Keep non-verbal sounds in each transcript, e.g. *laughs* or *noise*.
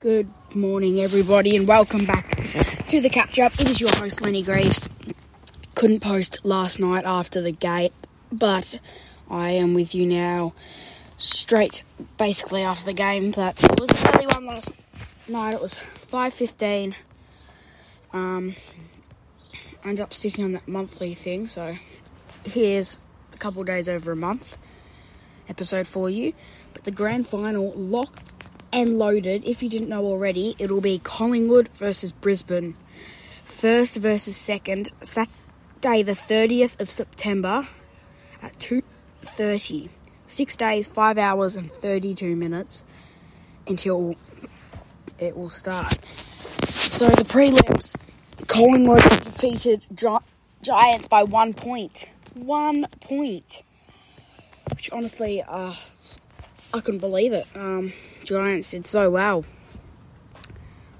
Good morning, everybody, and welcome back to the catch up. It is your host, Lenny Greaves. Couldn't post last night after the gate, but I am with you now, straight basically after the game. But it was early one last night. It was five fifteen. Um, I ended up sticking on that monthly thing, so here's a couple days over a month episode for you. But the grand final locked and loaded. If you didn't know already, it'll be Collingwood versus Brisbane. First versus second, Saturday the 30th of September at 2.30. Six days, five hours and 32 minutes until it will start. So the prelims, Collingwood defeated Gi- Giants by one point. One point. Which honestly, uh, I couldn't believe it. Um, Giants did so well.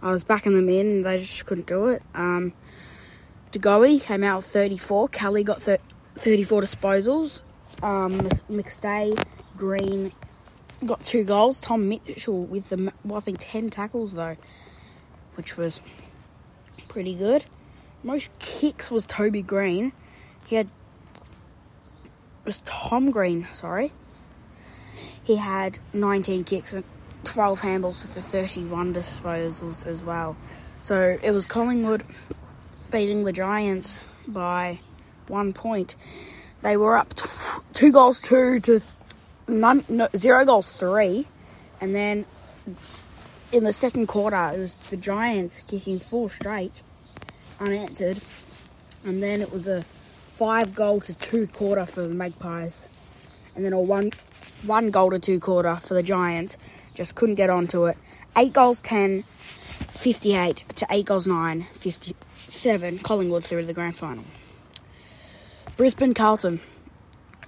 I was backing them in, and they just couldn't do it. Um, DeGoey came out with 34. Kelly got thir- 34 disposals. Um, McStay, Green got two goals. Tom Mitchell with the whopping 10 tackles, though, which was pretty good. Most kicks was Toby Greene. He had. Was Tom Green, sorry. He had 19 kicks 12 handles with the 31 disposals as well. So it was Collingwood beating the Giants by one point. They were up t- two goals two to none, no, zero goals three, and then in the second quarter it was the Giants kicking four straight unanswered, and then it was a five goal to two quarter for the Magpies, and then a one one goal to two quarter for the Giants. Just couldn't get onto it. Eight goals, 10, 58 to eight goals, 9, 57. Collingwood through to the grand final. Brisbane Carlton.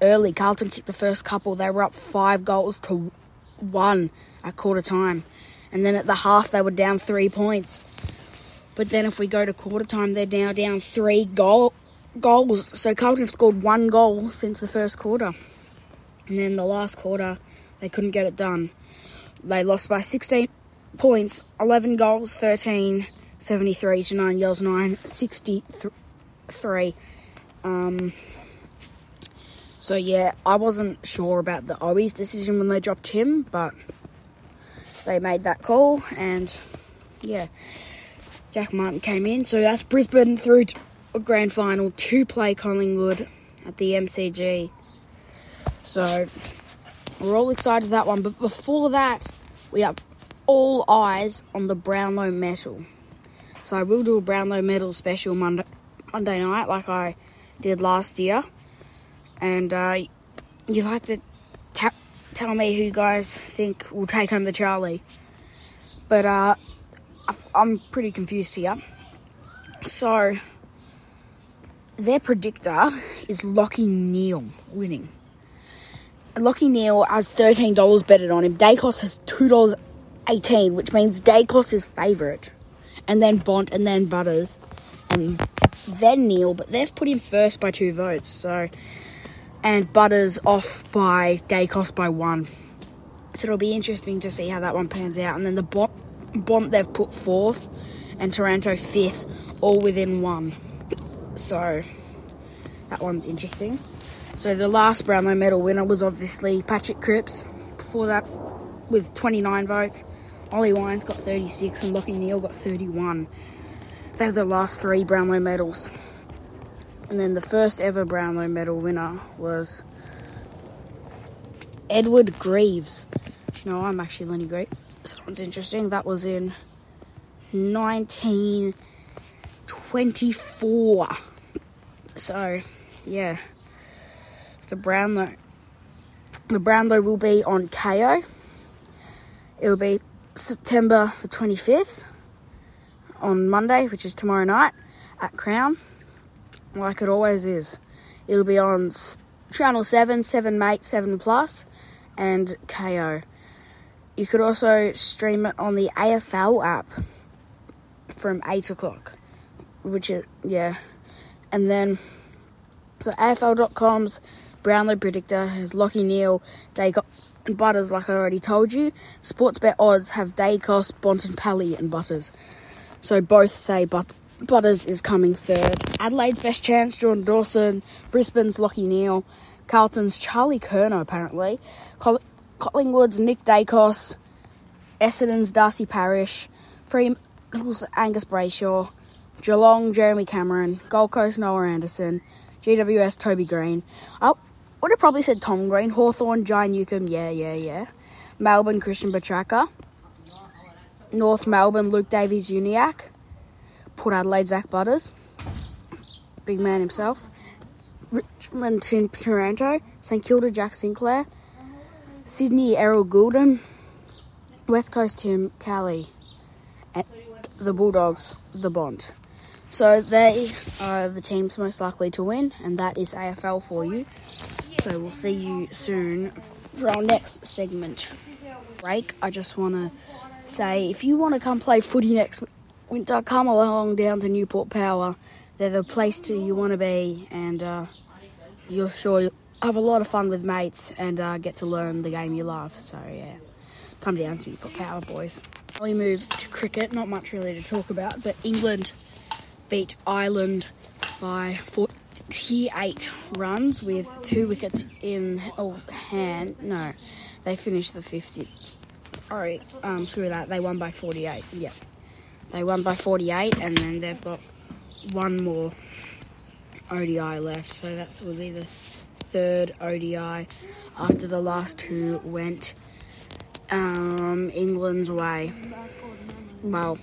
Early, Carlton kicked the first couple. They were up five goals to one at quarter time. And then at the half, they were down three points. But then if we go to quarter time, they're now down three goal, goals. So Carlton have scored one goal since the first quarter. And then the last quarter, they couldn't get it done. They lost by 16 points, 11 goals, 13, 73 to 9 goals, 9, 63. Um, so yeah, I wasn't sure about the Owies decision when they dropped him, but they made that call, and yeah, Jack Martin came in. So that's Brisbane through to a grand final to play Collingwood at the MCG. So we're all excited for that one. But before that, we have all eyes on the Brownlow medal. So I will do a Brownlow medal special Monday, Monday night, like I did last year. And uh, you'll have to tell me who you guys think will take home the Charlie. But uh, I'm pretty confused here. So their predictor is Lachie Neale winning. Lachie Neale has thirteen dollars betted on him. Daicos has two dollars eighteen, which means Daicos is favourite, and then Bont, and then Butters, and then Neale. But they've put him first by two votes. So, and Butters off by Daicos by one. So it'll be interesting to see how that one pans out. And then the Bont, Bont they've put fourth, and Taranto fifth, all within one. So that one's interesting. So the last Brownlow medal winner was obviously Patrick Cripps. Before that, with 29 votes, Ollie Wines got 36 and Lachie Neale got 31. They were the last three Brownlow medals. And then the first ever Brownlow medal winner was Edward Greeves. You know, I'm actually Lenny Greaves. So that one's interesting. That was in 1924. So, yeah the Brownlow. The Brownlow will be on Kayo. It will be September the 25th on Monday, which is tomorrow night at Crown, like it always is. It'll be on Channel 7, 7 Mate, 7 Plus, and Kayo. You could also stream it on the AFL app from 8 o'clock, which is, yeah. And then, so AFL.com's Brownlow predictor has Lachie Neale, and Butters, like I already told you. Sportsbet odds have Daicos, Bontempelli, and Butters. So both say but- Butters is coming third. Adelaide's best chance, Jordan Dawson. Brisbane's Lachie Neale. Carlton's Charlie Curnow, apparently. Col- Collingwood's Nick Daicos. Essendon's Darcy Parish. Fremantle's Angus Brayshaw. Geelong, Jeremy Cameron. Gold Coast, Noah Anderson. GWS, Toby Greene. I would have probably said Tom Green. Hawthorn, Jai Newcombe. Yeah, yeah, yeah. Melbourne, Christian Petracca. North Melbourne, Luke Davies-Uniacke. Port Adelaide, Zak Butters. Big man himself. Richmond, Tim Taranto. St Kilda, Jack Sinclair. Sydney, Errol Gulden. West Coast, Tim Kelly. The Bulldogs, the Bont. So they are the teams most likely to win, and that is AFL for you. So we'll see you soon for our next segment. Break. I just want to say if you want to come play footy next winter, come along down to Newport Power. They're the place to you want to be, and uh, you'll sure have a lot of fun with mates and uh, get to learn the game you love. So yeah, come down to Newport Power, boys. We move to cricket. Not much really to talk about, but England beat Ireland by 48 runs with two wickets in oh, hand. No, they finished the 50. Sorry, um, screw that. They won by 48. Yep. They won by 48, and then they've got one more ODI left. So that will be the third ODI after the last two went um, England's way. Well,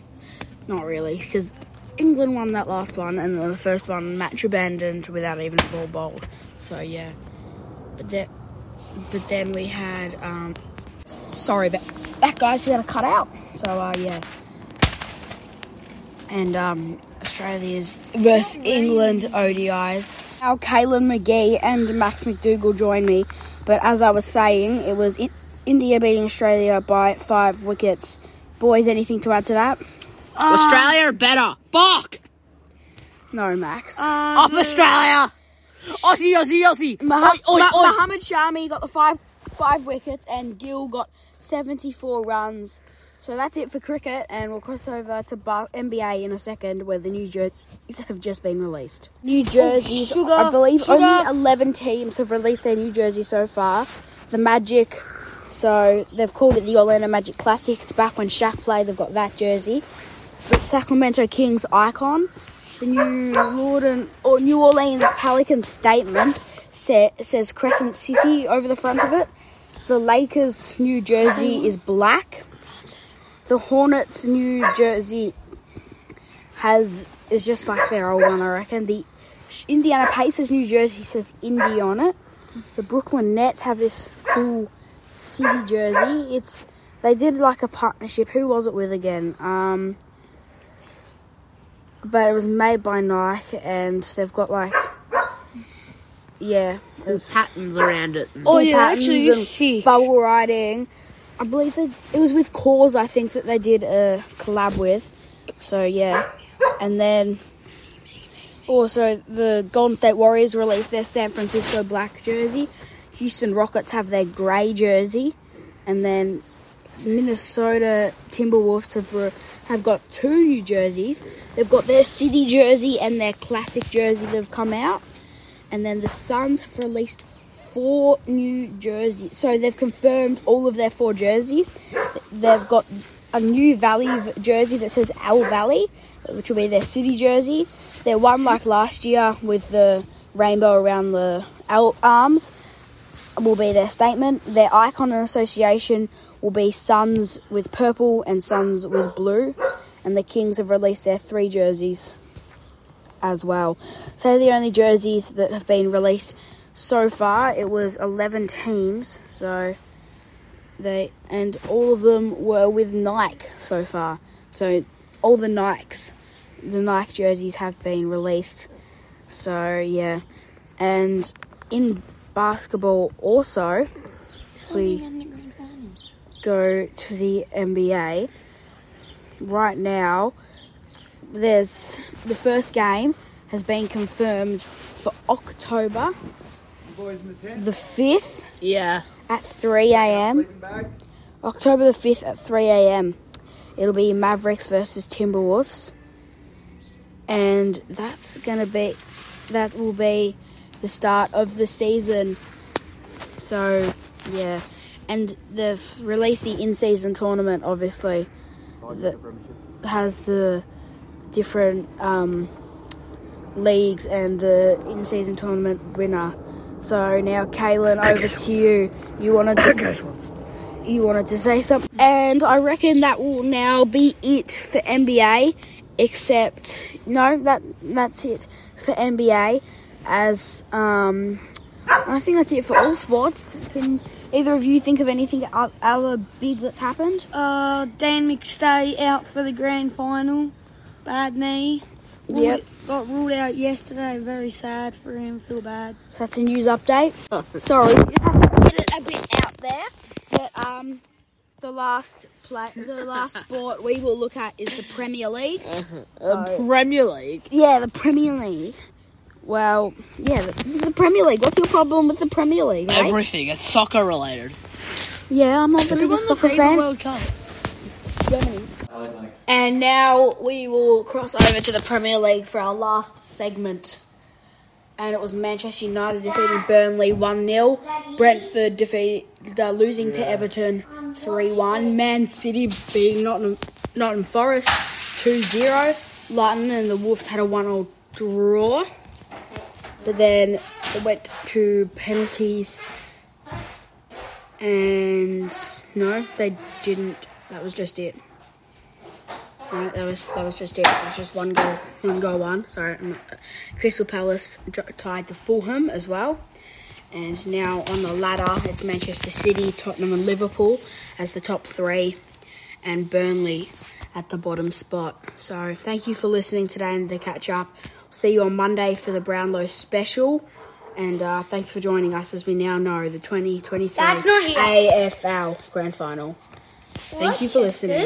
not really, because England won that last one, and then the first one match abandoned without even a ball bowled. So yeah, but then, but then we had um, sorry but that, guys. Had to cut out. So uh, yeah, and um, Australia's versus England ODIs. Now Kalen McGee and Max McDougall joined me, but as I was saying, it was in- India beating Australia by five wickets. Boys, anything to add to that? Um, Australia are better. Fuck! No, Max. Uh, Up Australia! Aussie, Aussie, Aussie! Mah- Oi, oi, Ma- oi. Mohammed Shami got the five five wickets, and Gill got seventy four runs. So that's it for cricket, and we'll cross over to bar- NBA in a second, where the new jerseys have just been released. New oh, jerseys, sugar, I believe sugar. only eleven teams have released their new jerseys so far. The Magic, so they've called it the Orlando Magic Classic. It's back when Shaq played. They've got that jersey. The Sacramento Kings icon, the new Lord or New Orleans Pelicans statement sa- says Crescent City over the front of it. The Lakers' new jersey is black. The Hornets' new jersey has is just like their old one, I reckon. The Indiana Pacers' new jersey says Indy on it. The Brooklyn Nets have this cool city jersey. It's they did like a partnership. Who was it with again? Um, but it was made by Nike, and they've got like yeah, Patterns around it. Oh yeah, actually, you see. bubble writing. I believe that it was with Cause. I think that they did a collab with. So yeah, and then also the Golden State Warriors released their San Francisco black jersey. Houston Rockets have their grey jersey, and then Minnesota Timberwolves have re- have got two new jerseys. They've got their city jersey and their classic jersey. They've come out, and then the Suns have released four new jerseys. So they've confirmed all of their four jerseys. They've got a new Valley jersey that says Owl Valley, which will be their city jersey. Their one like last year with the rainbow around the arms will be their statement. Their icon and association will be Suns with purple and Suns with blue. And the Kings have released their three jerseys as well. So the only jerseys that have been released so far. It was 11 teams, so they and all of them were with Nike so far. So all the Nikes, the Nike jerseys have been released. So yeah, and in basketball also, as we go to the NBA right now. There's the first game has been confirmed for October the 5th Yeah. at 3 a.m. October the 5th at 3 a.m. It'll be Mavericks versus Timberwolves. And that's going to be, that will be the start of the season. So, yeah. And they've released the in season tournament, obviously, that has the different um, leagues and the in season tournament winner. So now, Kaylin, over to you. You wanted to you wanted to say something, and I reckon that will now be it for NBA. Except no, that that's it for NBA. As um, I think that's it for all sports. Can either of you think of anything o- other big that's happened? Uh, Dan McStay out for the grand final. Bad knee. Ruled- Yep. Got ruled out yesterday. Very sad for him. Feel bad. So that's a news update. *laughs* Sorry, just have to get it a bit out there. But um, the last play, the last *laughs* sport we will look at is the Premier League. So- Premier League. Yeah, the Premier League. Well, yeah, the, the Premier League. What's your problem with the Premier League? eh? Everything. It's soccer related. Yeah, I'm not the biggest soccer fan. World Cup. And now we will cross over to the Premier League for our last segment. And it was Manchester United defeating Burnley 1 0. Brentford defeat, uh, losing to Everton 3 1. Man City beating Nottingham, Nottingham Forest 2 0. London and the Wolves had a 1 0 draw. But then it went to penalties. And no, they didn't. That was just it. No, that was that was just it. It was just one goal, one goal, one. Sorry, Crystal Palace tied to Fulham as well, and now on the ladder it's Manchester City, Tottenham, and Liverpool as the top three, and Burnley at the bottom spot. So thank you for listening today and the catch up. See you on Monday for the Brownlow special. And uh, thanks for joining us as we now know the 2023 That's not it. AFL Grand Final. Thank you for listening.